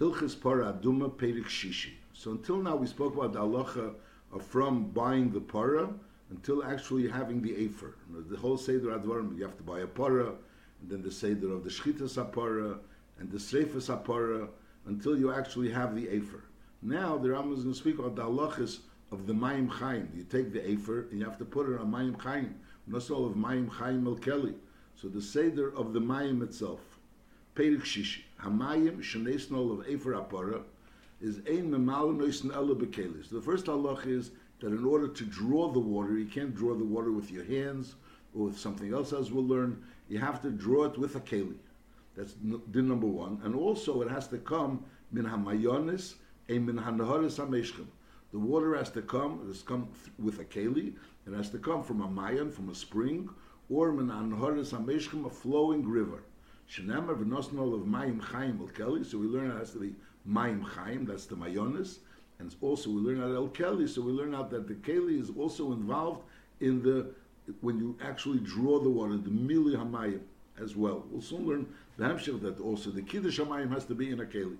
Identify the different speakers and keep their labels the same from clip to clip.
Speaker 1: Hilchis Para Aduma Perik Shishi. So until now we spoke about the halacha of from buying the para until actually having the afer. The whole Seder Advarim, you have to buy a para, and then the Seder of the Shchitas Apara, and the Sreifas Apara, until you actually have the afer. Now the Rambam is going to speak about the halachas of the Mayim Chaim. You take the afer and you have to put it on Mayim Chaim. Not all of Mayim Chaim El Kelly. So the Seder of the Mayim itself. Perik Shishi. Hamayim Shanesnol of Efer Apara is Ein Memalim Noisen Ela Bekelis. The first halach is that in order to draw the water, you can't draw the water with your hands or with something else, as we'll learn. You have to draw it with a keli. That's din number one. And also it has to come min hamayonis a min hanaharis hameshchem. The water has to come, it has come with a keli, it has to come from a mayan, from a spring, or min hanaharis hameshchem, a flowing river. V'nosnol of mayim chaim el keli, so we learn it has to be mayim chaim, that's the mayonis, and also we learn out el keli, so we learn out that the keli is also involved in the, when you actually draw the water, the mili hamayim as well. We'll soon learn the Hamshach that also the Kiddush HaMayim has to be in a Keli.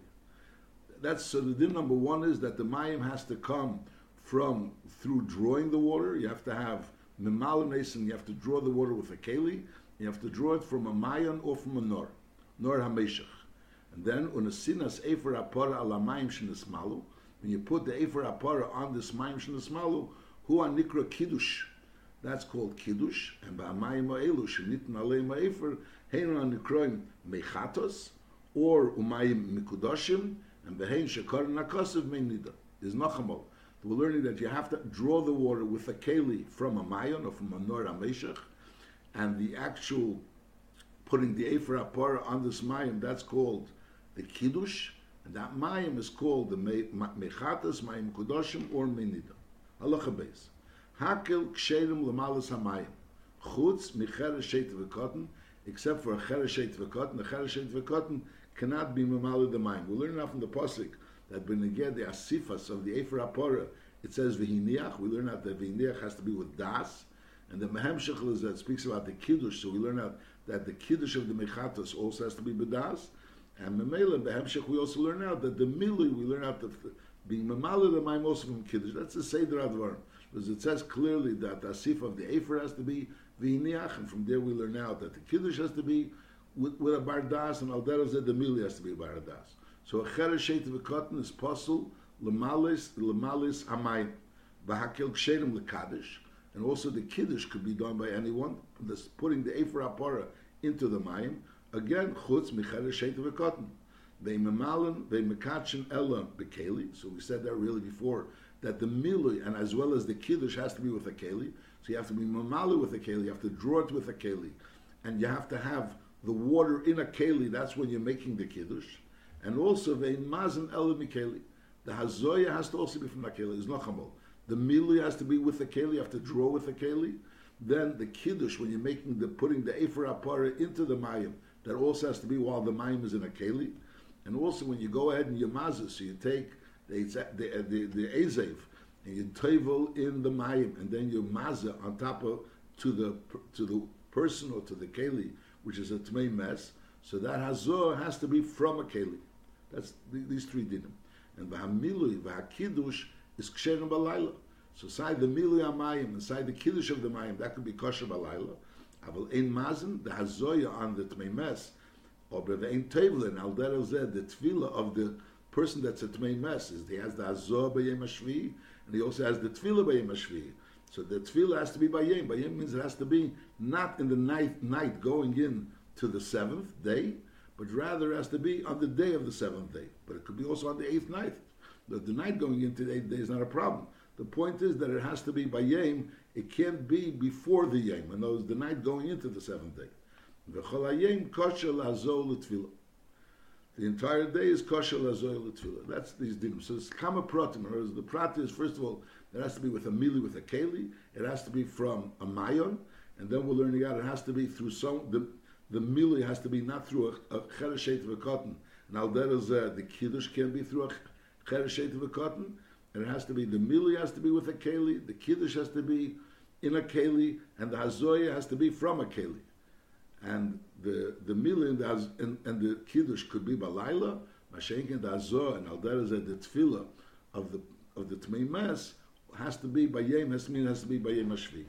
Speaker 1: That's so the din number one is that the Mayim has to come from through drawing the water. You have to have Mimalim Mason, you have to draw the water with a Keli. You have to draw it from a Mayan or from a Nor, Nor HaMeshach. And then, unasinas Efer Apara ala Mayim Shenismalu, when you put the Efer Apara on this Mayim Shenismalu, who are Nikra Kiddush, that's called Kiddush, and Ba'amayim Ha'elu, Shenitn Aleim Ha'efer, Heinu Nikroim Mechatos, or Umayim Mikudoshim, and Behein Shekar Nakosiv Meinida. There's Nachamol. We're learning that you have to draw the water with a keli from a mayon or from a nor ameshach, and the actual putting the efer apara on this mayim, that's called the kiddush, and that mayim is called the mechatas mayim kudoshim or menida. Halacha beis. Hakel ksherim lemalas hamayim. Chutz micheres shet v'kotten, except for a cheres shet v'kotten. The cheres shet v'kotten cannot be memala the mayim. We learn now from the pasuk that when get the asifas of the Efer Apora, it says v'hiniach. We learn that v'hiniach has to be with das, and the Mehem is that speaks about the kiddush. So we learn out that the kiddush of the mechatos also has to be bedas, and memela Mehem we also learn out that the mili we learn out that being memala the mayim also from kiddush. That's the seder advarim because it says clearly that the asif of the Efer has to be v'hiniach, and from there we learn out that the kiddush has to be with, with a bardas, and al the mili has to be a bardas. So a cheres shet v'kotten is possible lemalis lemalis hamayim v'hakil ksherim lekadish, and also the kiddush could be done by anyone. This putting the efer apara into the mayim again chutz micheres shet v'kotten. They memalim they mekatchen ella bekeli. So we said that really before that the milui and as well as the kiddush has to be with a keli. So you have to be mamali with a keli. You have to draw it with a keli, and you have to have the water in a keli. That's when you're making the kiddush and also vein mazen el mikeli. The hazoya has to also be from the keli. It's not chamol. The mili has to be with the keli. You have to draw with the keli. Then the kiddush when you're making the putting the efer apara into the mayim, that also has to be while the mayim is in a keli. And also when you go ahead and you so you take the the the, the ezev and you tevel in the mayim, and then you mazah on top of to the to the person or to the keli, which is a tmei mess. So that hazor has to be from a keli. That's these three dinim. And v'hamilui v'hakiddush is ksherim balayla. So side the milui amayim, inside the kiddush of the mayim, that could be kosher balayla. Aval ein mazen, the hazoya on the tmei or ein tevlin, al derel the tefillah of the person that's a tmei mes, is he has the hazoya b'yem hashvi, and he also has the tefillah b'yem hashvi. So the tefillah has to be by yem. By yem means it has to be not in the ninth night going in to the seventh day, but rather has to be on the day of the seventh day. But it could be also on the eighth night. The, the night going into the eighth day is not a problem. The point is that it has to be by Yom. It can't be before the Yom. Other words, the night going into the seventh day. The entire day is kosher lazoy. That's these dinim. So it's kama pratim. The prat is first of all it has to be with a mili with a keli. It has to be from a mayon, and then we're learning out it has to be through some the the mili has to be not through a, a of a cotton. Now there is a, the kiddush can be through a chereshet of cotton, and it has to be the mili has to be with a keli, the kiddush has to be in a keli, and the hazoya has to be from a keli. And the the mili and the, and, and the kiddush could be balayla, Mashenkin the Azor and Aldera said the tefillah of the of the Tmei Mes has to be by Yom has to be by Hashvi.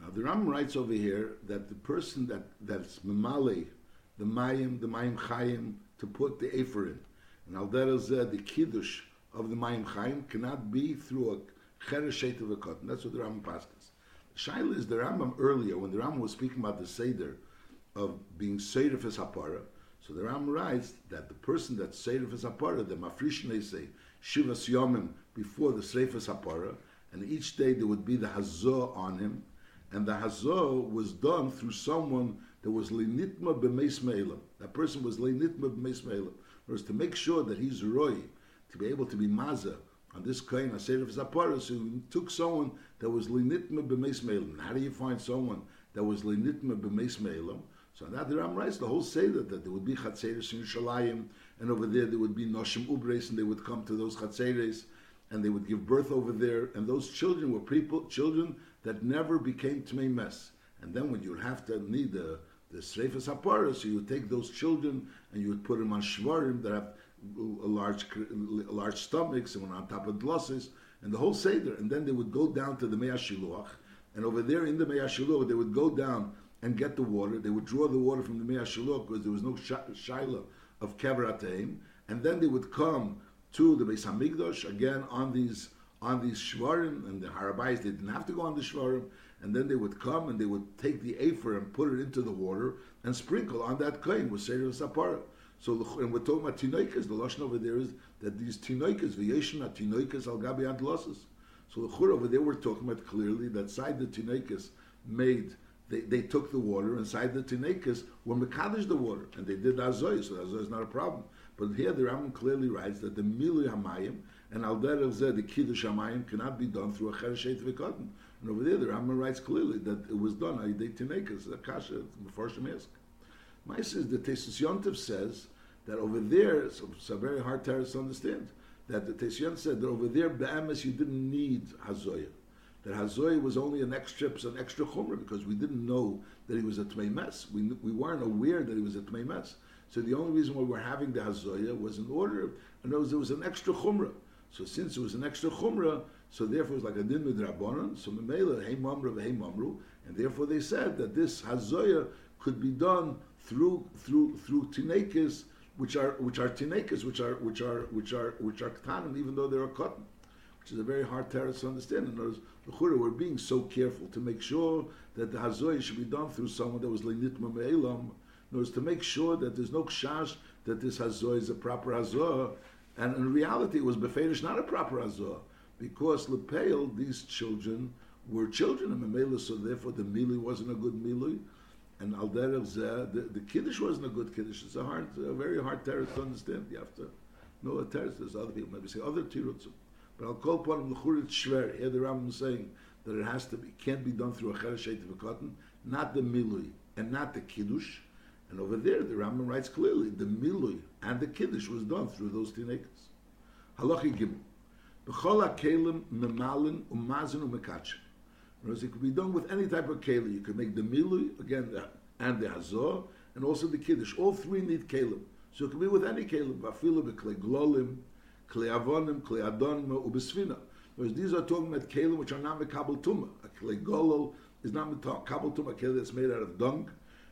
Speaker 1: Now the Ram writes over here that the person that that's Mamale, the Mayim, the Mayim Chayim, to put the Ephor in, and Aldera the Kiddush of the Mayim Chayim cannot be through a Chereshet of a cotton. That's what the Ram passes. Shaila is the Rambam earlier when the Rambam was speaking about the Seder of being Seder for Sapara. So the Ram writes that the person that's Seder for Sapara, the Mafrishne say Shiva Yomim before the Srefa Sapara, and each day there would be the Hazor on him, and the Hazor was done through someone that was Leinitma b'meis. That person was Leinitma b'meis Whereas to make sure that he's Roy, to be able to be Maza on this kain Aseret of Zapara, so he took someone that was Leinitma b'meis me'elam. How do you find someone that was Leinitma b'meis me'elam? So that the Ram writes the whole Seder that there would be Chatzeres in Yerushalayim, and over there there would be Noshim Ubres, and they would come to those Chatzeres, and they would give birth over there, and those children were people, children that never became Tmei Mes. And then when you have to need the the Sreifas Hapara, so you would take those children and you would put them on Shvarim that have a large, large stomachs and on top of glosses, and the whole Seder. And then they would go down to the Mea Shiluach, and over there in the Mea Shiluach, they would go down and get the water. They would draw the water from the Mea Shiluach because there was no Shaila of Kever and then they would come to the Beis Hamikdash again on these on these shvarim and the harabais. They didn't have to go on the shvarim, and then they would come and they would take the afer and put it into the water and sprinkle on that kohen with seder sapara. So and we're talking about tinoikas. The lashon over there is that these tinoikas, v'yeshna tinoikas al gabi adlosses. So the chur over there we're talking about clearly that side the tinoikas made. They, they took the water inside the tinoikas were mekadosh the water and they did azoy, so azoy is not a problem. But here the Rambam clearly writes that the milu hamayim and al of the kiddush hamayim cannot be done through a chereshet v'kotten. And over there, the Rambam writes clearly that it was done by Tinekas, Akasha, Mefarshim Esk. My says the Tesis Yontif says that over there, it's, a very hard to understand, that the Tesis said that over there, Be'emes, you didn't need Hazoya. That Hazoya was only an extra, an extra chumrah because we didn't know that he was a Tmei Mes. We, we weren't aware that he was a Tmei Mes. So the only reason why we're having the Hazoya was in order, and there was, there was an extra chumrah. So since it was an extra chumrah, so therefore it's like a din midrabanan. So memela hey mamru hey mamru, and therefore they said that this hazoya could be done through through through tinekes, which are which are tinekes, which are which are which are which are ktanim, even though they're a cotton, which is a very hard terrace to understand. In other words, we're being so careful to make sure that the hazoya should be done through someone that was lenitma me'elam. In other words, to make sure that there's no kshash that this hazoy is a proper hazoy, and in reality, it was beferish not a proper hazoy because Lepeil, these children were children of Mamela, so therefore the Mili wasn't a good Mili. And Al Zeh, the, the Kiddush wasn't a good Kiddush. It's a hard, a very hard terrace to understand. You have to know a terrace. There's other people, maybe say other tirutzim. But I'll call upon the Shver. Here the Rambam saying that it has to be, can't be done through a Chereshet of a cotton, not the Milui and not the Kiddush. And over there, the Rambam writes clearly, the Milui and the Kiddush was done through those teenagers. Halachi Gimel. Whereas it could be done with any type of keli. You could make the milu, again, and the hazor, and also the kiddush. All three need kelim. So it could be with any kelim. Vafilu b'klei glolim, klei avonim, klei adonim, ubesvina. Whereas these are talking about kelim which are not mekabel tuma. A klei golol is not mekabel tuma, a keli that's made out of dung.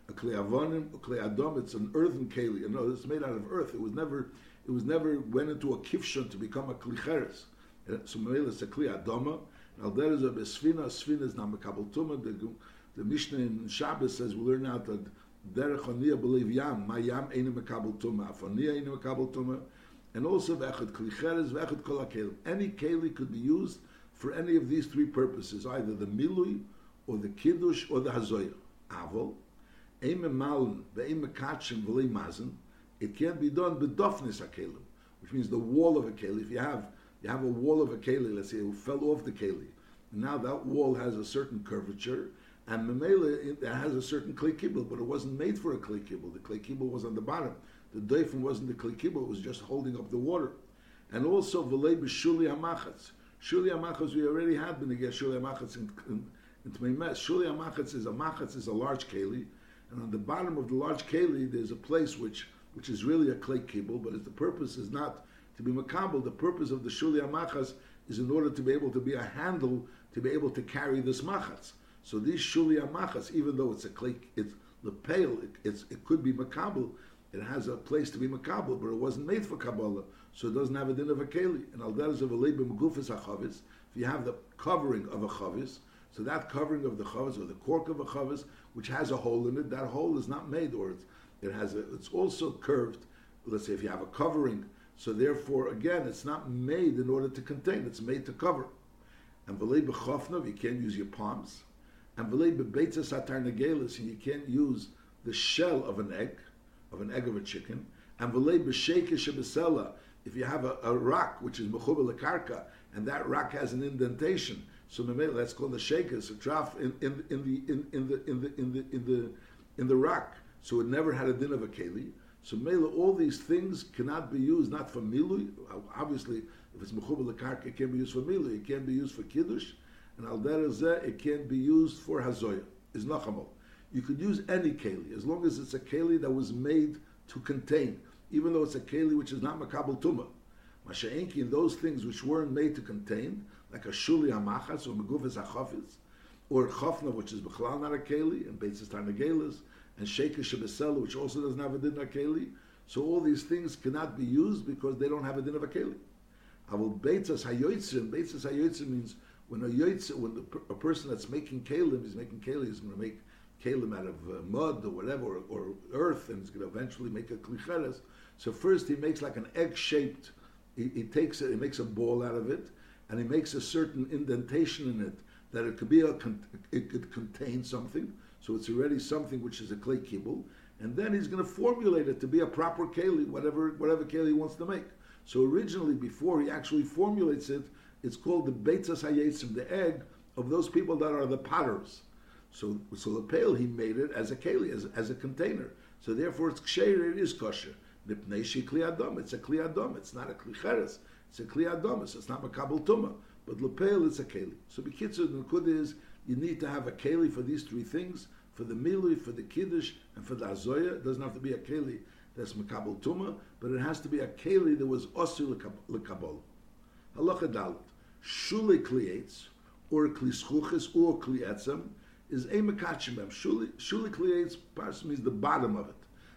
Speaker 1: A klei avonim, a klei adom, it's an earthen keli. You know, it's made out of earth. It was never, it was never went into a kifshon to become a klicheres. So Mamela is a Kli Adoma. Now there is a Besfina, Sfina is not Mekabal Tuma. The, the Mishnah in Shabbos says we learn out that Derech Onia believe Yam, my Yam ain't Mekabal Tuma, Afonia ain't Mekabal Tuma. And also Vechad Kli Cheres, Vechad Kol HaKelim. Any Keli could be used for any of these three purposes, either the Milui, or the Kiddush, or the Hazoya. Avol, Eim Malin, Ve'im Mekachim, V'lei Mazin, it can't be done bedofnis HaKelim, which means the wall of a Keli. If you have you have a wall of a keli, let's say, who fell off the keli. Now that wall has a certain curvature, and Memela it has a certain clay kibble, but it wasn't made for a clay kibble. The clay kibble was on the bottom. The doifin wasn't the clay kibble, it was just holding up the water. And also, v'lei b'shuli hamachatz. Shuli hamachatz, we already had been against shuli hamachatz in, in, in Shuli hamachatz is a machatz is a large keli, and on the bottom of the large keli, there's a place which which is really a clay kibble, but the purpose is not to be makabel. The purpose of the shuli amachas is in order to be able to be a handle to be able to carry this machas. So these shuli amachas, even though it's a clay, it's the pale, it, it could be makabel. It has a place to be makabel, but it wasn't made for kabbalah, so it doesn't have a din of a keli. And al of a gufis achavis. If you have the covering of a chavis, so that covering of the chavis or the cork of a chavis, which has a hole in it, that hole is not made, or it's, it has a, it's also curved. Let's say if you have a covering, so therefore again, it's not made in order to contain; it's made to cover. And v'lei b'chofnav, you can't use your palms. And v'lei b'beitza satar negelis, you can't use the shell of an egg, of an egg of a chicken. And v'lei b'sheikish b'sela, if you have a, a rock which is mechubel karka, and that rock has an indentation, so that's called the shakas, a trough in, in, in, the in, in the in the in the in the in the rock. So it never had a din of a keli. So mele, all these things cannot be used not for milui. Obviously, if it's mechubel karka, it can be used for milui. It can be used for kiddush, and al it can be used for hazoya. Is nachamol. You could use any keli as long as it's a keli that was made to contain, even though it's a keli which is not makabel tuma. Masha'enki those things which weren't made to contain, like a shuli amachas or megufis achafis, or chafna, which is b'chalal not a keli, and beitzis tarnagelas, and sheikah shebesela, which also doesn't have a din of keli. So all these things cannot be used because they don't have a din of a keli. Avol beitzas hayotzim, beitzas hayotzim means when a yotzim, when the, a person that's making kelim is making kelim, he's going to make kelim out of uh, mud or whatever, or, or, earth, and he's going to eventually make a klicheres. So first he makes like an egg-shaped, he, he takes it, he makes a ball out of it, and he makes a certain indentation in it that it could be a, it could contain something. So it's already something which is a clay kibble, and then he's going to formulate it to be a proper keli, whatever whatever keli he wants to make. So originally, before he actually formulates it, it's called the beitzas hayetzim, the egg of those people that are the potters. So, so the pail he made it as a keli, as, as a container. So therefore, it's ksher, it is kosher. Nipnashi kliadom, it's a kli adom. It's not a kli cheres. It's a kli adom. So it's not makabel tuma. But the lepel is a keli. So bekitzer, the kud is you need to have a keli for these three things: for the milui, for the kiddush, and for the azoya. It doesn't have to be a keli that's makabel tuma, but it has to be a keli that was osir lekabol. Halacha dalit. Shule kliates or klischuches or klietzem is a mekachimem. Shule kliates means the bottom of it.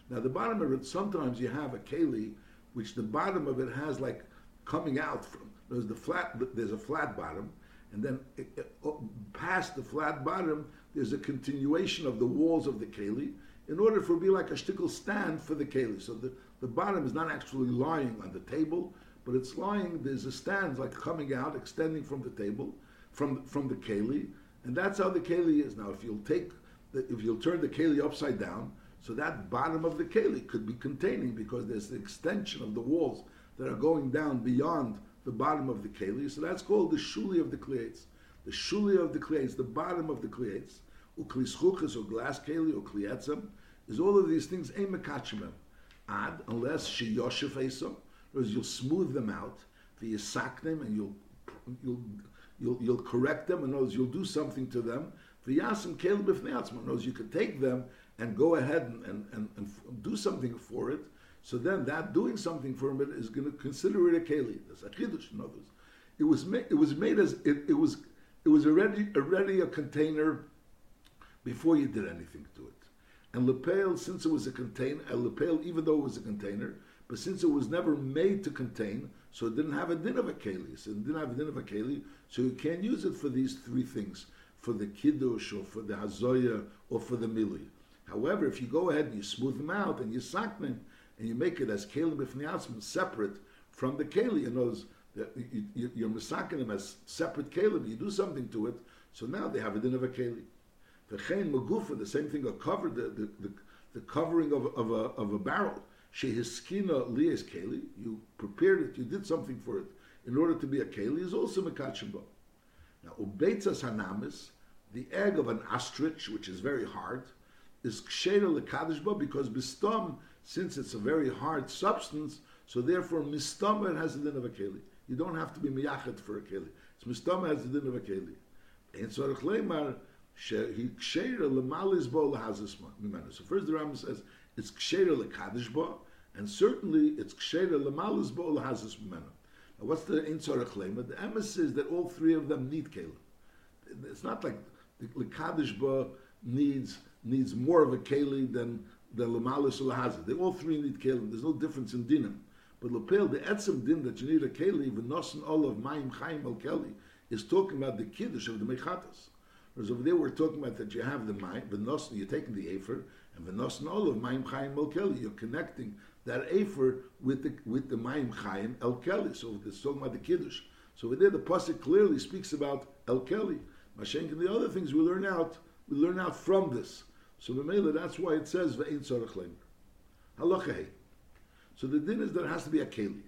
Speaker 1: Now the bottom of it, sometimes you have a keli, which the bottom of it has like coming out from. There's the flat. There's a flat bottom, and then it, it, oh, past the flat bottom, there's a continuation of the walls of the keli, in order for it to be like a shtickle stand for the keli. So the, the bottom is not actually lying on the table, but it's lying. There's a stand like coming out, extending from the table, from from the keli, and that's how the keli is. Now, if you'll take, the, if you'll turn the keli upside down, so that bottom of the keli could be containing because there's the extension of the walls that are going down beyond the bottom of the keli. So that's called the shuli of the kliates. The shuli of the kliates, the bottom of the kliates, uklischuchas or glass keli or kliatzim, is all of these things aim mekachimem. Ad, unless she esam, whereas you'll smooth them out, you sack them and you'll you'll you'll, you'll correct them, and knows you'll do something to them. V'yasim keli b'fnei knows you could take them and go ahead and, and, and, and, do something for it, so then that doing something for it is going to consider it a keli. That's a chiddush. In others, it was made. It was made as it, it was. It was already already a container before you did anything to it. And lepel, since it was a container, a lepel, even though it was a container, but since it was never made to contain, so it didn't have a din of a keli. So it didn't have a din of a keli, so you can't use it for these three things: for the kiddush, or for the hazoya, or for the mili. However, if you go ahead and you smooth them out and you sack them and you make it as kelim b'fniatzim separate from the keli, in those you, you're misaking them as separate kelim, you do something to it, so now they have a din of a keli. The chen magufa, the same thing, a cover, the, the, the, the covering of, of, a, of a barrel. Shehiskina liyas keli, you prepared it, you did something for it in order to be a keli, is also mekachimbo. Now, ubeitzas hanamis, the egg of an ostrich, which is very hard, is ksheira lekadishba because bistam, since it's a very hard substance, so therefore mistama has the din of a keli. You don't have to be miyachet for a keli. It's mistama has the din of a keli. And leimar he ksheira lemalis bo lahazisma. So first the Rambam says it's ksheira lekadishba, And certainly it's ksheira lemalis bo lahazis mena. Now what's the ein tzorach The emes is that all three of them need kelim. It's not like the Lekadosh Ba needs needs more of a keli than the lemalis or lahazis. They all three need kelim. There's no difference in dinim. But lapel the etzem din that you need a keli v'nosen all of mayim chayim al keli is talking about the kiddush of the mechatas. Whereas over there we're talking about that you have the mayim v'nosen you're taking the afer and v'nosen all of mayim chayim al keli. You're connecting that afer with the with the mayim chayim el keli. So it's talking about the kiddush. So over there the pasuk clearly speaks about el keli. Mashenk and the other things we learn out we learn out from this. So Mamela, that's why it says ve'ein tzorach lemer. Halacha so the din is there has to be a keli.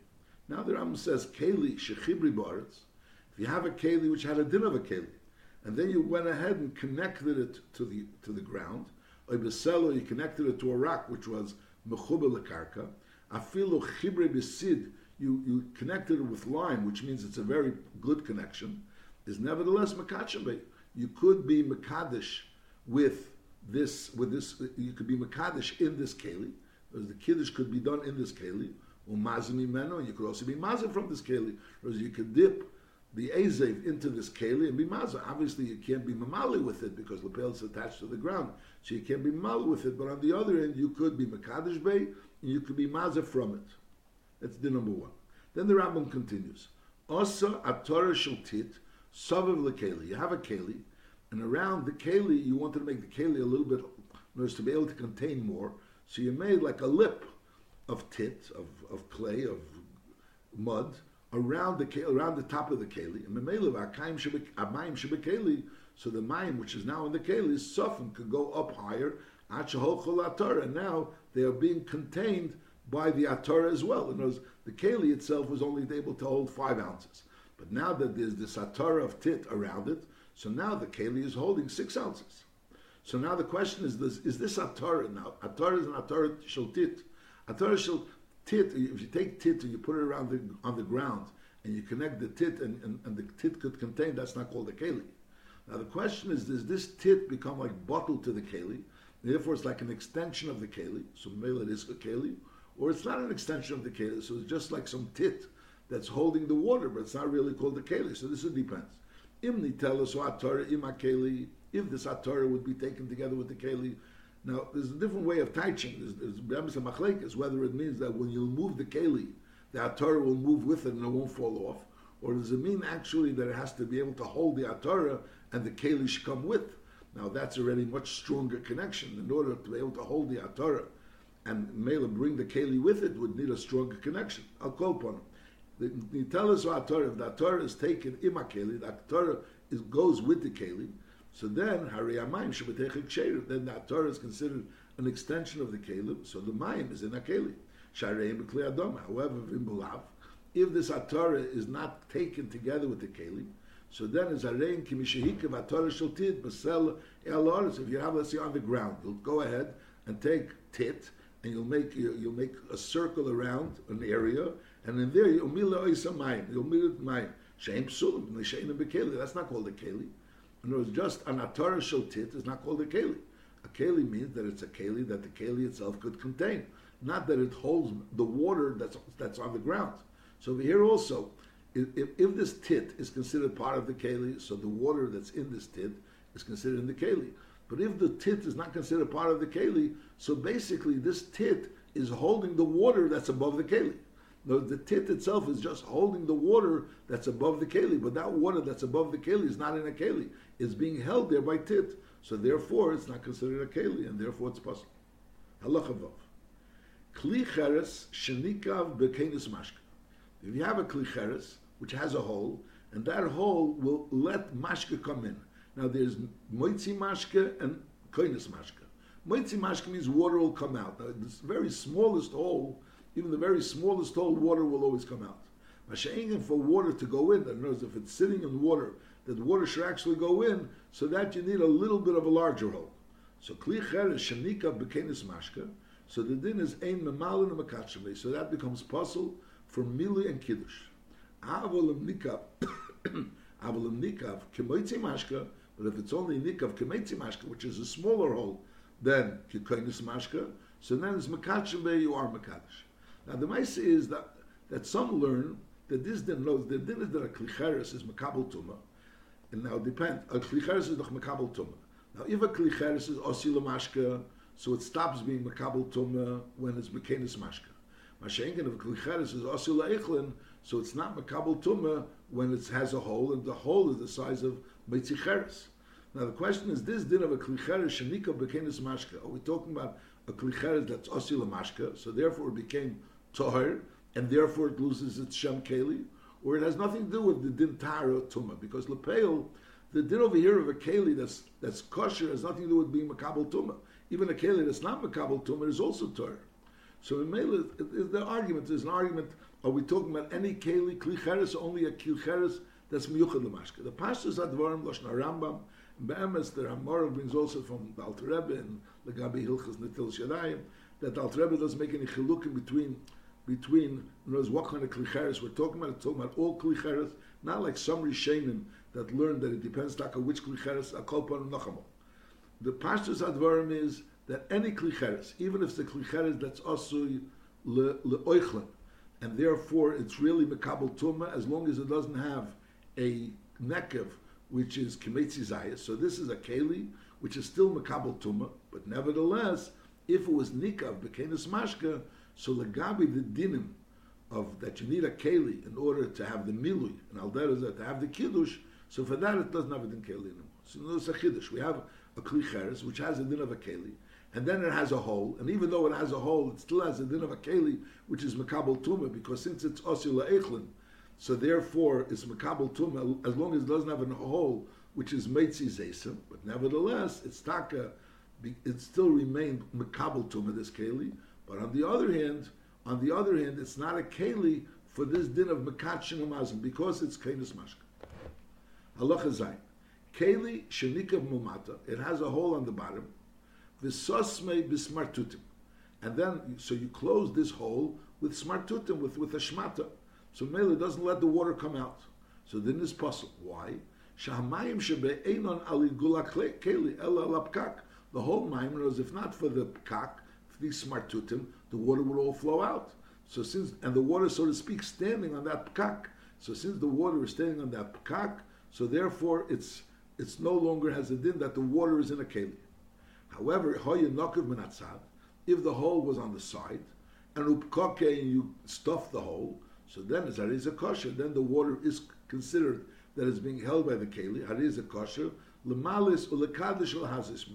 Speaker 1: Now the Rambam says keli shechibri baritz. If you have a keli which had a din of a keli, and then you went ahead and connected it to the to the ground, or beselo you connected it to a rock which was mechuber lekarka, afilu chibri besid you you connected it with lime, which means it's a very good connection, is nevertheless makachim. You could be makadish with this with this. You could be makadish in this keli Whereas the kiddush could be done in this keli, or mazim imeno, and you could also be mazim from this keli. Whereas you could dip the azev into this keli and be mazim. Obviously, you can't be mamali with it because the pail is attached to the ground, so you can't be mamali with it. But on the other end, you could be makadosh bay, and you could be mazim from it. That's the number one. Then the Rambam continues. Asa atorah shaltit savav lekeli. You have a keli, and around the keli, you wanted to make the keli a little bit, in order to be able to contain more. So you made like a lip of tit, of, of clay, of mud, around the keli, around the top of the keli. And so the mayim, which is now in the keli, soften could go up higher. And now they are being contained by the atar as well. In other words, the keli itself was only able to hold five ounces. But now that there's this atar of tit around it, so now the keli is holding six ounces. So now the question is: this, Is this atar now? Atar is an atar shaltit. Atar shaltit. If you take tit and you put it around the, on the ground and you connect the tit and, and, and the tit could contain, that's not called a keli. Now the question is: Does this tit become like bottled to the keli? Therefore, it's like an extension of the keli. So maybe it is a keli, or it's not an extension of the keli. So it's just like some tit that's holding the water, but it's not really called the keli. So this depends. Imni tell us what Torah ima keli if the satorah would be taken together with the keli. Now, there's a different way of teaching. There's, there's whether it means that when you move the keli, the atorah will move with it and it won't fall off, or does it mean actually that it has to be able to hold the atorah and the keli should come with? Now, that's already much stronger connection. In order to be able to hold the atorah and Mela bring the keli with it would need a stronger connection. I'll call upon him. The, the tell us if the Torah is taken ima keli, the Torah is, goes with the keli, so then, Hariyamayim Shabbatech Ksherim, then that Torah is considered an extension of the Kalim, so the Mayim is in a Kalim. Shareim B'Kli Adom. However, Vimbulav, if this Torah is not taken together with the Kalim, so then it's Arein Kimishahikav Atorah Shaltid, Basel Eloris. If you have, let's say, on the ground, you'll go ahead and take tit, and you'll make you'll make a circle around an area, and in there you'll mila oisamayim, you'll mila mayim. Shem psulim, nishein bekeli. That's not called a keli. In other words, just an atara shotit is not called a keli. A keli means that it's a keli that the keli itself could contain, not that it holds the water that's that's on the ground. So here also, if, if this tit is considered part of the keli, so the water that's in this tit is considered in the keli. But if the tit is not considered part of the keli, so basically this tit is holding the water that's above the keli. The, the tit itself is just holding the water that's above the keli, but that water that's above the keli is not in a keli. It's being held there by tit. So therefore, it's not considered a keli, and therefore it's possible. Halachavav. Kli cheres shenikav bekenis mashka. If you have a kli cheres, which has a hole, and that hole will let mashka come in. Now there's moitzi mashka and koinis mashka. Moitzi mashka means water will come out. Now, this very smallest hole even the very smallest hole, water will always come out. Masha'ingin for water to go in, that knows if it's sitting in water, that water should actually go in, so that you need a little bit of a larger hole. So kli is shanika bekenis mashka, so the din is ein memalin and so that becomes puzzle for mili and kiddush. Avolim nikav, avolim nikav, kemoitzi mashka, but if it's only nikav kemoitzi mashka, which is a smaller hole than kemoitzi mashka, so then it's makachim you are makadosh. Now the mice is that that some learn that this din knows the din is that a klicheres is makabel tuma, and now depend a klicheres is doch makabel tuma. Now if a klicheres is osila mashka, so it stops being makabel tuma when it's mekenis mashka. Mashenkin of klicheres is osila eichlin, so it's not makabel tuma when it has a hole, and the hole is the size of mitzicheres. Now the question is, this din of a klicheres shenika bekenis mashka. Are we talking about a klicheres that's osila mashka, so therefore it became toher, and therefore it loses its shem keli, or it has nothing to do with the din tara tuma, because lepeil, the din over here of a keli that's that's kosher has nothing to do with being makabel tuma. Even a keli that's not makabel tuma is also toher. So in Mela, the argument is an argument. Are we talking about any keli klicheres, only a klicheres that's miyuchad lemashka? The pastors advarim lashna Rambam. Be'emes, the Ramorah brings also from the Alter Rebbe and Legabi Hilchas Netil Shadayim that the Alter Rebbe doesn't make any chilukim between between you know, what kind of klicheres we're talking about. It's talking about all klicheres, not like some Rishenim that learned that it depends like which klicheres a kolpan nachamo. The pastors advarim is that any klicheres, even if it's a klicheres that's also leoichlin, and therefore it's really mekabel tuma, as long as it doesn't have a nekev, which is kimetzi zayas. So this is a keli, which is still mekabel tuma, but nevertheless, if it was nikav bekenis mashka, so legabi the dinim of that you need a keli in order to have the milui and al to have the kiddush. So for that it doesn't have a din keli anymore. So it's a kiddush. We have a kli which has a din of a keli, and then it has a hole, and even though it has a hole, it still has a din of a keli, which is makabel tuma, because since it's osila eichlin, so therefore it's makabel tuma as long as it doesn't have a hole, which is meitzi zesim, but nevertheless it's taka, it still remained makabel tuma this keli, but on the other hand, on the other hand, it's not a keli for this din of mekachin umazim because it's kenis mashka. Halacha zayin. Keli shenikav mumata. It has a hole on the bottom. V'sosmei bismartutim. And then, so you close this hole with smartutim, with, with a shmata. So Mele doesn't let the water come out. So then it's possible. Why? Shahamayim shebe einon aligula keli ela lapkak. The whole maim knows if not for the for these smartutim, the water would all flow out. So since, and the water, so to speak, standing on that pkak. So since the water is standing on that pkak, so therefore it's it's no longer has a din that the water is in a keli. However, if the hole was on the side, and upkake and you stuff the hole, so then it's hariza kosher. Then the water is considered that it's being held by the keli hariza kosher lemalis ulekadish ulhazis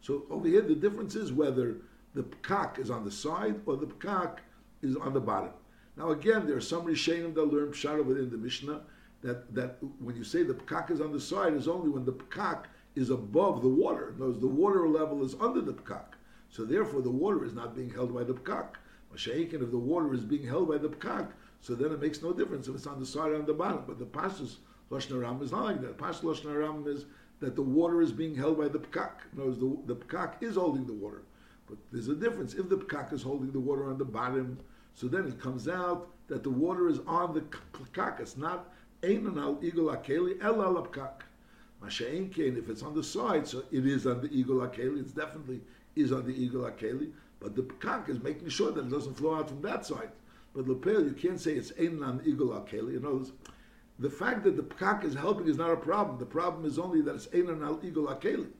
Speaker 1: So over here, the difference is whether the pkak is on the side or the pkak is on the bottom. Now again, there are some rishenim that learn pshara within the Mishnah that, that when you say the pkak is on the side is only when the pkak is above the water. Knows the water level is under the pkak. So therefore the water is not being held by the pkak. Mashaikin, if the water is being held by the pkak, so then it makes no difference if it's on the side or on the bottom. But the Pashas Lashon Ram is not like that. Pashas Lashon Ram is that the water is being held by the pkak. Knows the, the pkak is holding the water. But there's a difference. If the pkak is holding the water on the bottom, so then it comes out that the water is on the pkak. It's not Einan al igul akeli el al apkak. Masha'en kain, if it's on the side, so it is on the igul akeli. It's definitely is on the igul akeli. But the pkak is making sure that it doesn't flow out from that side. But lepel, you can't say it's einan on igul akeli. You know, the fact that the pkak is helping is not a problem. The problem is only that it's einan al igul akeli.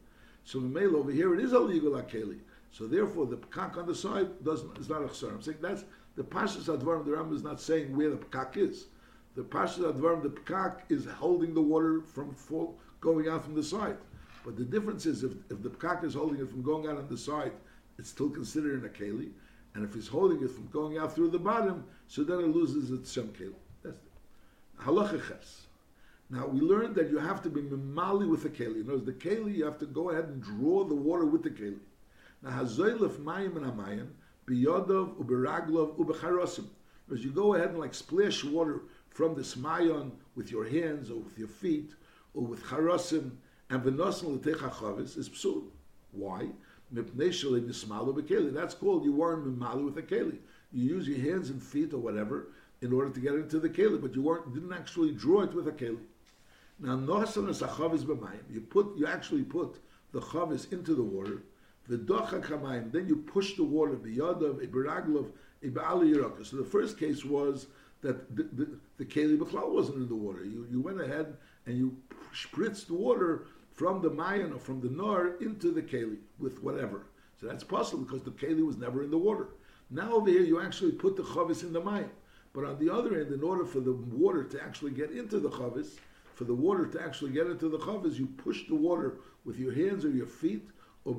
Speaker 1: So the male over here, it is al igul akeli. So therefore, the pkak on the side doesn't is not a chsar. I'm saying that's the pashas advarim. The Ram is not saying where the pkak is the Pasha Advarim, the Pekak, is holding the water from fall, going out from the side. But the difference is if, if the Pekak is holding it from going out on the side, it's still considered in a Keli. And if he's holding it from going out through the bottom, so then it loses its Shem Keli. That's it. Halacha Ches. Now we learned that you have to be mimali with the keli. In other words, the keli you have to go ahead and draw the water with the keli. Now hazoylef mayim and amayim biyodov uberaglov ubecharosim. Because you go ahead and like splash water from the smayon with your hands or with your feet or with charosim and v'nosim l'techa chavis is psul. Why? That's called you weren't mimalu with a keli. You use your hands and feet or whatever in order to get into the keli, but you weren't didn't actually draw it with a keli. Now nosan is b'mayim. You put you actually put the chavis into the water. The docha kamayim. Then you push the water biyadav ibiraglov Yeraka. So the first case was that the, the, the Keli B'chlal wasn't in the water. You, you went ahead and you spritzed the water from the Mayan or from the Nar into the Keli with whatever. So that's possible because the Keli was never in the water. Now over here you actually put the Chavis in the Mayan. But on the other end, in order for the water to actually get into the Chavis, for the water to actually get into the Chavis, you push the water with your hands or your feet, in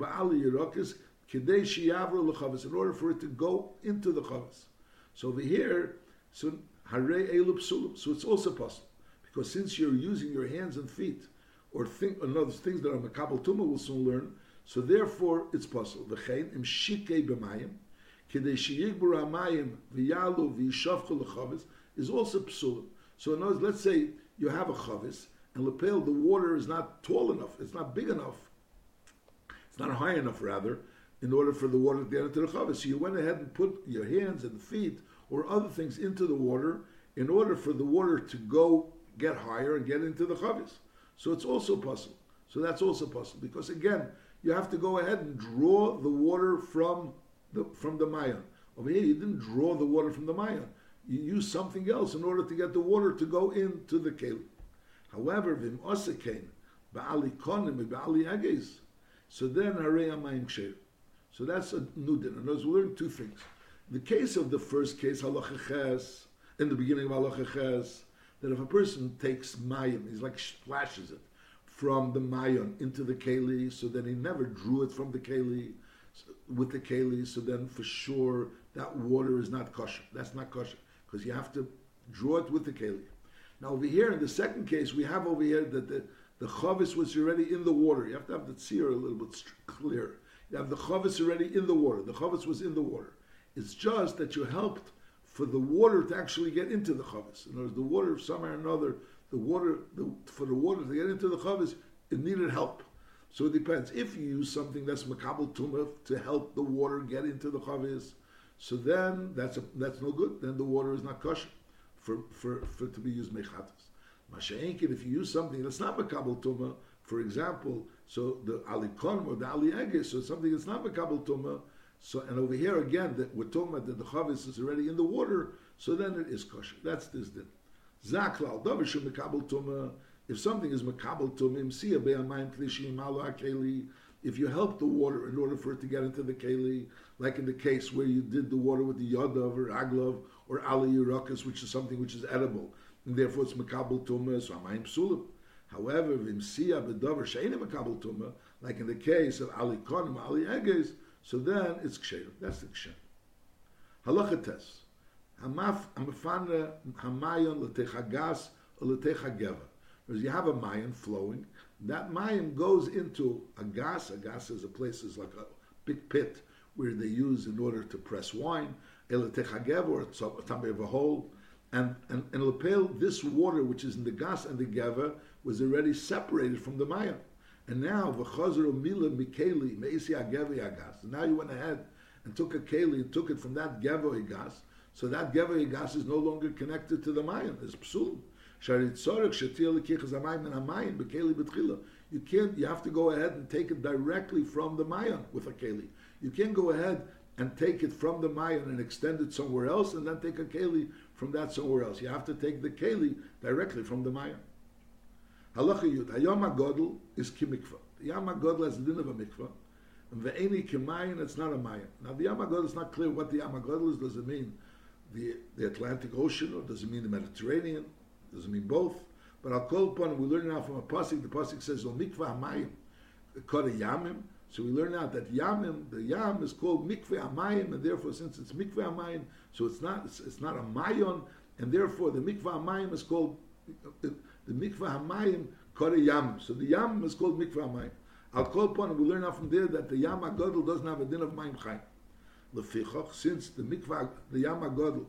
Speaker 1: order for it to go into the Chavis. So over here, so Hare Elu Psulim, so it's also possible. Because since you're using your hands and feet, or think another things that are Makabal Tuma will soon learn, so therefore it's possible. V'chein im shikei b'mayim, kedei sheyigbur ha'mayim v'yalu v'yishavchu l'chavis, is also psulim. So in other words, let's say you have a chavis, and lapel, the water is not tall enough, it's not big enough, it's not high enough rather, in order for the water to get into the chavis. So you went ahead and put your hands and feet or other things into the water in order for the water to go get higher and get into the chavis. So it's also possible. So that's also possible because again, you have to go ahead and draw the water from the from the mayan. Over here, you didn't draw the water from the mayan. You use something else in order to get the water to go into the keli. However, vim osekain ba'ali konim ba'ali ages. So then harei amayim ksher. So that's a new din. And we learn two things. The case of the first case, halacha ches, in the beginning of halacha ches, that if a person takes mayim, he's like splashes it from the mayon into the keli, so then he never drew it from the keli with the keli, so then for sure that water is not kosher. That's not kosher because you have to draw it with the keli. Now over here in the second case, we have over here that the the chavis was already in the water. You have to have the tzir a little bit clear. You have the chavis already in the water. The chavis was in the water. It's just that you helped for the water to actually get into the chavis. In other words, the water somehow or another, the water the, for the water to get into the chavis, it needed help. So it depends. If you use something that's makabel tumah to help the water get into the chavis, so then that's a, that's no good. Then the water is not kosher for, for, for to be used mechatas. If you use something that's not makabel tumah, for example, so the alikon or the ali so something that's not makabel tumah, so, and over here again, that we're talking about that the chavis is already in the water, so then it is kosher. That's this din. Zaklal, davishu mekabel tuma. If something is mekabel tumim, siya klishim akeli. If you help the water in order for it to get into the keli, like in the case where you did the water with the yadav or aglov or ali yurakas, which is something which is edible, and therefore it's mekabel tuma, so amayim sulim. However, vimsiya bedavar she'ena mekabel tuma, like in the case of ali konim, ali eges, so then it's ksher. That's the ksher. Halacha tes. Hamaf hamafana hamayon letechagas or letechageva. Because you have a mayan flowing, that mayan goes into a gas. A gas is a place is like a big pit where they use in order to press wine. Eletechageva or tambe of a hole. And, and, and this water which is in the gas and the geva was already separated from the mayan. And now v'chazer mila mikeli meisi agevi agas. Now you went ahead and took a keli and took it from that gevo gas. So that gevo gas is no longer connected to the mayan. It's psul. You can't. You have to go ahead and take it directly from the mayan with a keli. You can't go ahead and take it from the mayan and extend it somewhere else, and then take a keli from that somewhere else. You have to take the keli directly from the mayan. Halacha Yud. Hayom HaGodl is kimikva. The Yom HaGodl has the din of a mikvah. And the Ve'eni Kimayin, it's not a mayan. Now the Yom HaGodl is not clear what the Yom HaGodl is. Does it mean the, the Atlantic Ocean or does it mean the Mediterranean? Does it mean both? But I'll call upon, we learn now from a pasuk, the pasuk says, O mikvah hamayim, a yamim. So we learn out that yamim, the yam is called mikveh hamayim, and therefore since it's mikveh hamayim, so it's not, it's, it's not a mayon, and therefore the mikveh hamayim is called, the mikvah hamayim kore yam. So the yam is called mikvah hamayim. I'll call upon and we learn out from there that the yam agadol doesn't have a din of mayim chayim. Lefichach, since the mikvah, the yam agadol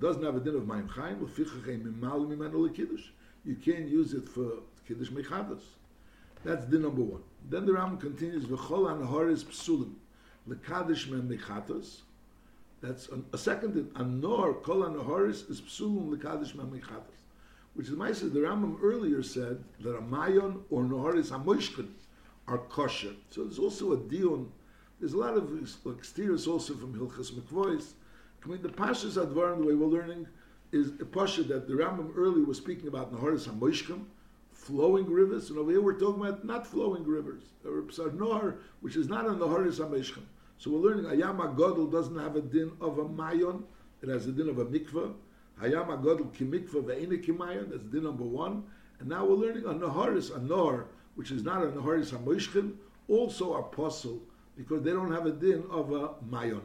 Speaker 1: doesn't have a din of mayim chayim, lefichach ein mimal mimenu lekiddush. You can't use it for kiddush mechadas. That's din number one. Then the Ram continues, v'chol anhoris psulim, lekadish me mechatas. That's a, a second. Anor kol anhoris is psulim lekadish me which is Maisa, the Rambam earlier said that a mayon or noharis hamoishkin are kosher. So there's also a dion. There's a lot of steers also from Hilchas Mikvois I mean, the Pashas Advarim, the way we're learning, is a Pasha that the Rambam earlier was speaking about Naharis HaMoishkim, flowing rivers, and over here we're talking about not flowing rivers, or Psar Nohar, which is not on the Naharis HaMoishkim. So we're learning Ayam HaGodel doesn't have a din of a Mayon, it has a din of a mikvah. Hayam HaGodel ki mikvah ve'ene ki that's din number one. And now we're learning a Naharis, a Nohar, which is not a Naharis HaMoishkim, also are possible because they don't have a din of a Mayon.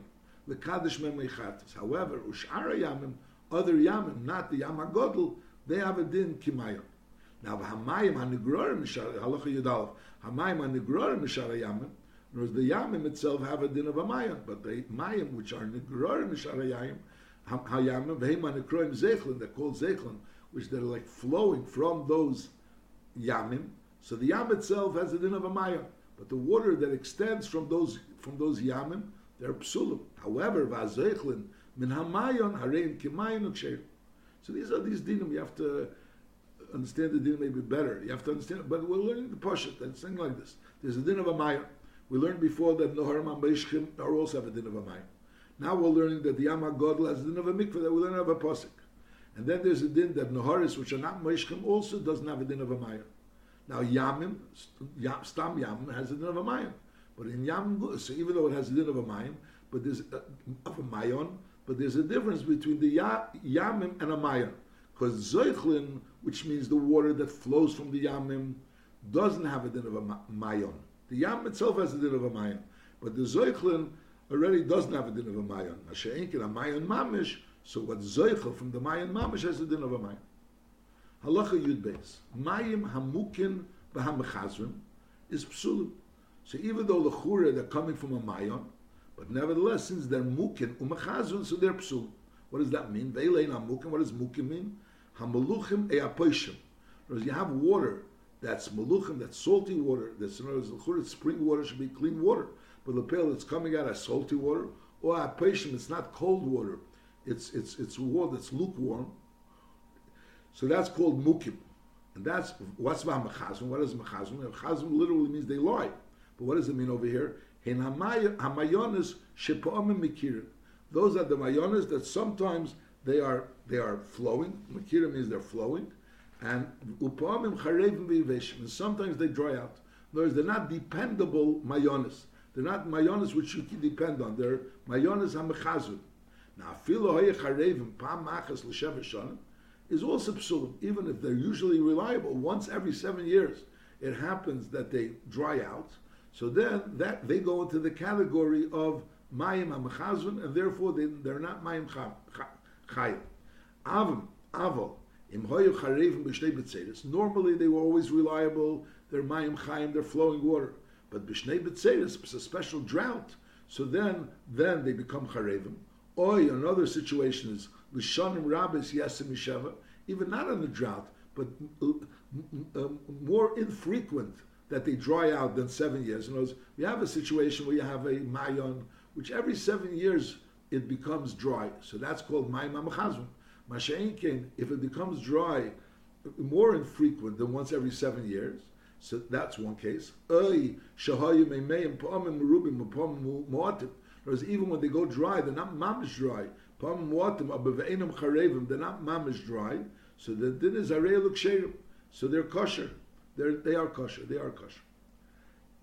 Speaker 1: The Kaddish Memeichatis. However, Ushara Yamim, other Yamim, not the Yam HaGodel, they have a din ki Mayon. Now, Hamayim HaNigrorim Halacha Yudalef, Hamayim HaNigrorim Mishara Yamim, Whereas the Yamim itself have a din of a Mayim, but the Mayim, which are Nigrorim Mishara Yamim, Hayamim, Vehema Nikroim Zechlin, they're called Zechlin, which they're like flowing from those Yamim. So the Yam itself has a din of a Mayim, but the water that extends from those from those Yamim, they're psulim. However, Vazechlin, Min Hamayon, Hareim Kimayim Uksheir. So these are these dinim you have to understand the din maybe better. You have to understand, but we're learning the Pashat, it's something like this. There's a din of a Mayim. We learned before that Noharim Ambeshchim are also have a din of a mayim. Now we're learning that the Yam HaGodel has a din of a mikveh that we learn of a posik. And then there's a din that Noharis, which are not Meshchim, also doesn't have a din of a mayim. Now Yamim, Yam, Stam Yam has a din of a mayim. But in Yam, so even though it has a din of a mayim, but there's a, of a mayon, but there's a difference between the ya, Yamim and a mayon. Because Zoichlin, which means the water that flows from the Yamim, doesn't have a din of a mayon. The Yam itself has a din of a Mayan, but the Zoichlin already doesn't have a din of a Mayan. Masha'inkin, a Mayan Mamish, so what Zoichel from the Mayan Mamish has a din of a Mayan. Halacha Yud Beis. Mayim Hamukin B'Hamechazrim is Psulim. So even though the Chura, they're coming from a Mayan, but nevertheless, since they're Mukin, Umechazrim, so they're Psul. What does that mean? Veilein Hamukin, what does Mukin mean? Hamaluchim Eapoishim. Whereas you have water that's maluchim, that's salty water. That's in other words, spring water should be clean water. But the pale that's coming out as salty water, or a patient, it's not cold water. It's it's it's water that's lukewarm. So that's called mukim. And that's what's about mechazim. What is mechazim? Mechazim literally means they lie. But what does it mean over here? Hamayonis mikirim. Those are the mayonis that sometimes they are they are flowing. Mikirim means they're flowing and upamim charevim v'yiveshim. And sometimes they dry out. In words, they're not dependable mayonis. They're not mayonis which you can depend on. They're mayonis hamechazur. Now, filo hoye charevim pam machas l'shev is also psulim, even if they're usually reliable. Once every seven years, it happens that they dry out. So then that they go into the category of mayim hamechazun, and therefore they, they're not mayim chayim. Avim, avol, Normally they were always reliable, they're mayim chaim, they're flowing water. But b'shnei b'tzeres, it's a special drought. So then, then they become charevim. Oy, another situation is l'shanim rabbis yasim mishava, even not in the drought, but uh, more infrequent that they dry out than seven years. In other words, we have a situation where you have a mayon, which every seven years it becomes dry. So that's called mayim amachazim. Masha'inkin, if it becomes dry more infrequent than once every seven years, so that's one case. Whereas even when they go dry, they're not mamish dry. They're not mamish dry. So the din is So they're kosher. They're, they are kosher. They are kosher.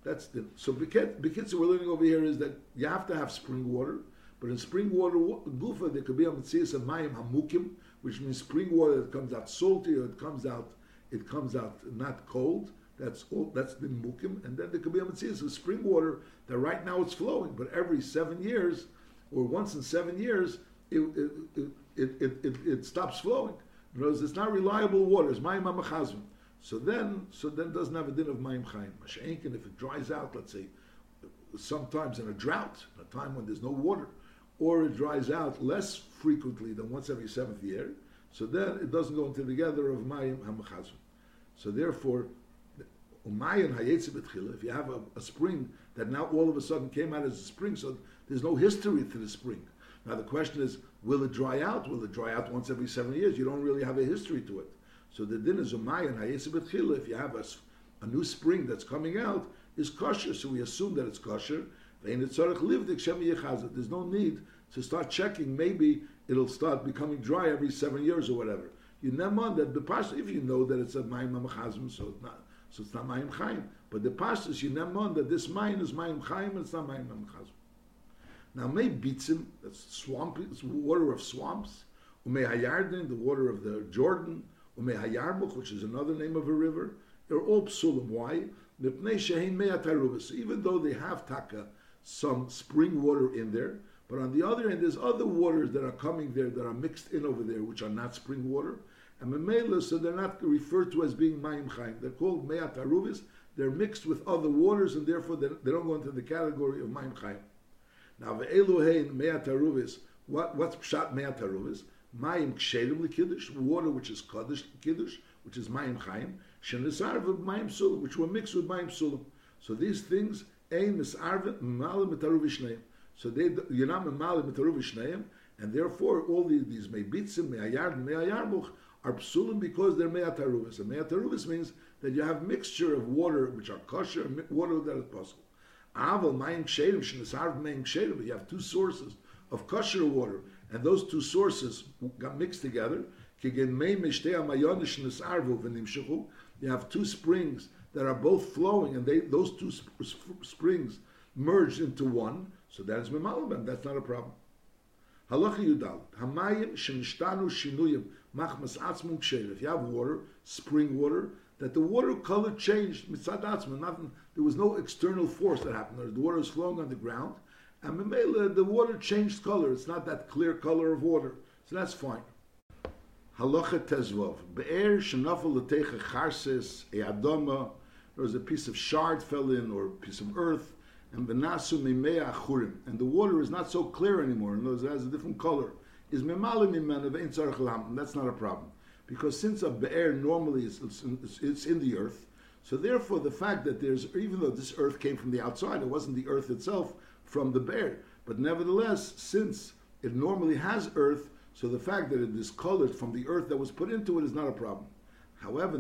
Speaker 1: That's the so because we're learning over here is that you have to have spring water. But in spring water, gufa, there could be a mitzvah of mayim hamukim, which means spring water that comes out salty or it comes out it comes out not cold. That's all. That's the mukim, and then there could be a mitzvah of spring water that right now it's flowing, but every seven years or once in seven years it it it, it, it, it stops flowing. Because it's not reliable water. It's mayim amachazim. So then, so then it doesn't have a din of mayim chayim. Mashenkin, if it dries out, let's say, sometimes in a drought, a time when there's no water, or it dries out less frequently than once every seventh year, so then it doesn't go into the gather of Mayim HaMachazim. So therefore, if you have a, a, spring that now all of a sudden came out as a spring, so there's no history to the spring. Now the question is, will it dry out? Will it dry out once every seven years? You don't really have a history to it. So the din is umayan if you have a, a new spring that's coming out, is kosher. So we assume that it's kosher. There's no need to start checking. Maybe it'll start becoming dry every seven years or whatever. You never mind that the pasta, if you know that it's a mayim mamachazim, so it's not, so it's not mayim chayim. But the pasta you never that this mayim is mayim and it's not mayim mamachazim. Now, may bitzim, that's swamp, it's water of swamps. Umei hayardin, the water of the Jordan. Umei hayarmuch, which is another name of a river. They're all psulim. Why? Even though they have taka, some spring water in there, but on the other end, there's other waters that are coming there that are mixed in over there, which are not spring water. And memela, so they're not referred to as being mayim chaim. They're called me'at aruvis. They're mixed with other waters, and therefore they don't go into the category of mayim chaim. Now, ve'eluhein me'at aruvis. What, what's pshat me'at aruvis? Mayim kshelim l'kiddush, water which is kaddish kiddush, which is mayim chaim. Shenisarv mayim sulam, which were mixed with mayim sulam. So these things, So they, you're not and therefore all the, these meibitzim, me'ayard, me'ayarmuch, are psulim because they're me'ataruvis. And me'ataruvis means that you have mixture of water which are kosher, water that is possible. Aval mayim ksherim, shenisarv mayim ksherim, you have two sources of kosher water, and those two sources got mixed together. You have two springs that are both flowing, and they those two sp- springs merged into one. So that is memalabem. That's not a problem. Halacha Yudal. Hamayim shenishtanu shinuyim machmas atzmum If you have water, spring water, that the water color changed mitzad atzmum. Nothing. There was no external force that happened. The water is flowing on the ground, and the water changed color. It's not that clear color of water. So that's fine. Halacha Tezvov. Be'er shenafel l'techa charses e'adoma. There was a piece of shard fell in, or a piece of earth, and benasu mimea. And the water is not so clear anymore. and it has a different color. Is memalim imena ve'in tzarech That's not a problem. Because since a be'er normally is it's, it's in the earth, so therefore the fact that there's, even though this earth came from the outside, it wasn't the earth itself from the bear. But nevertheless, since it normally has earth, so the fact that it is colored from the earth that was put into it is not a problem. However,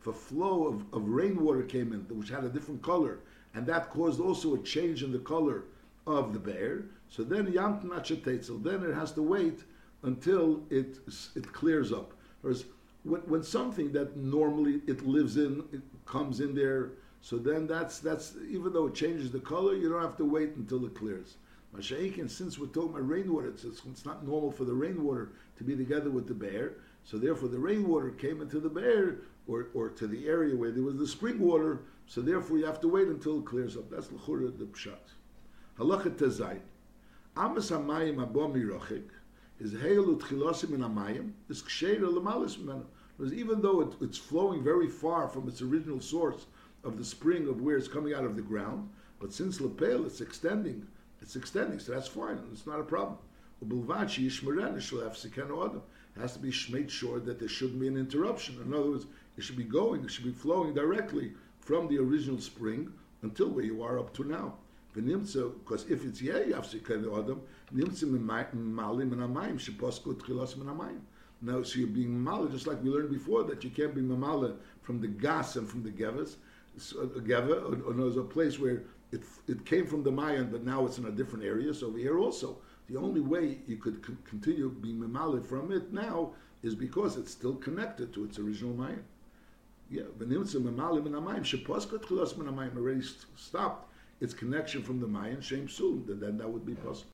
Speaker 1: if a flow of, of rainwater came in, which had a different color, and that caused also a change in the color of the bear, so then yamt nachatetzel, then it has to wait until it it clears up. Whereas when, when something that normally it lives in, it comes in there, so then that's that's even though it changes the color, you don't have to wait until it clears. Masha'ik, since we're talking about rainwater, it's, it's not normal for the rainwater to be together with the bear. So therefore, the rainwater came into the bear or, or to the area where there was the spring water. So therefore, you have to wait until it clears up. That's l'chura the pshat. Halachet tezayt. Amas hamayim abom mirochik is heilu tchilosim in hamayim is ksheira lemalis menu. Because even though it, it's flowing very far from its original source of the spring of where it's coming out of the ground, but since lepel it's extending it's extending, so that's fine. It's not a problem. Has to be made sure that there shouldn't be an interruption. In other words, it should be going, it should be flowing directly from the original spring until where you are up to now. Because if it's yeah, you have to adam, now, so you're being mamala, just like we learned before, that you can't be mamala from the gas and from the gevas. So, uh, geva, or, or there's a place where it, it came from the Mayan, but now it's in a different area. So over here also, the only way you could c- continue being memalid from it now is because it's still connected to its original Mayan. Yeah, but Mayam Shapaskut Kulasmanamaim already stopped its connection from the Mayan, shame soon, then that would be possible.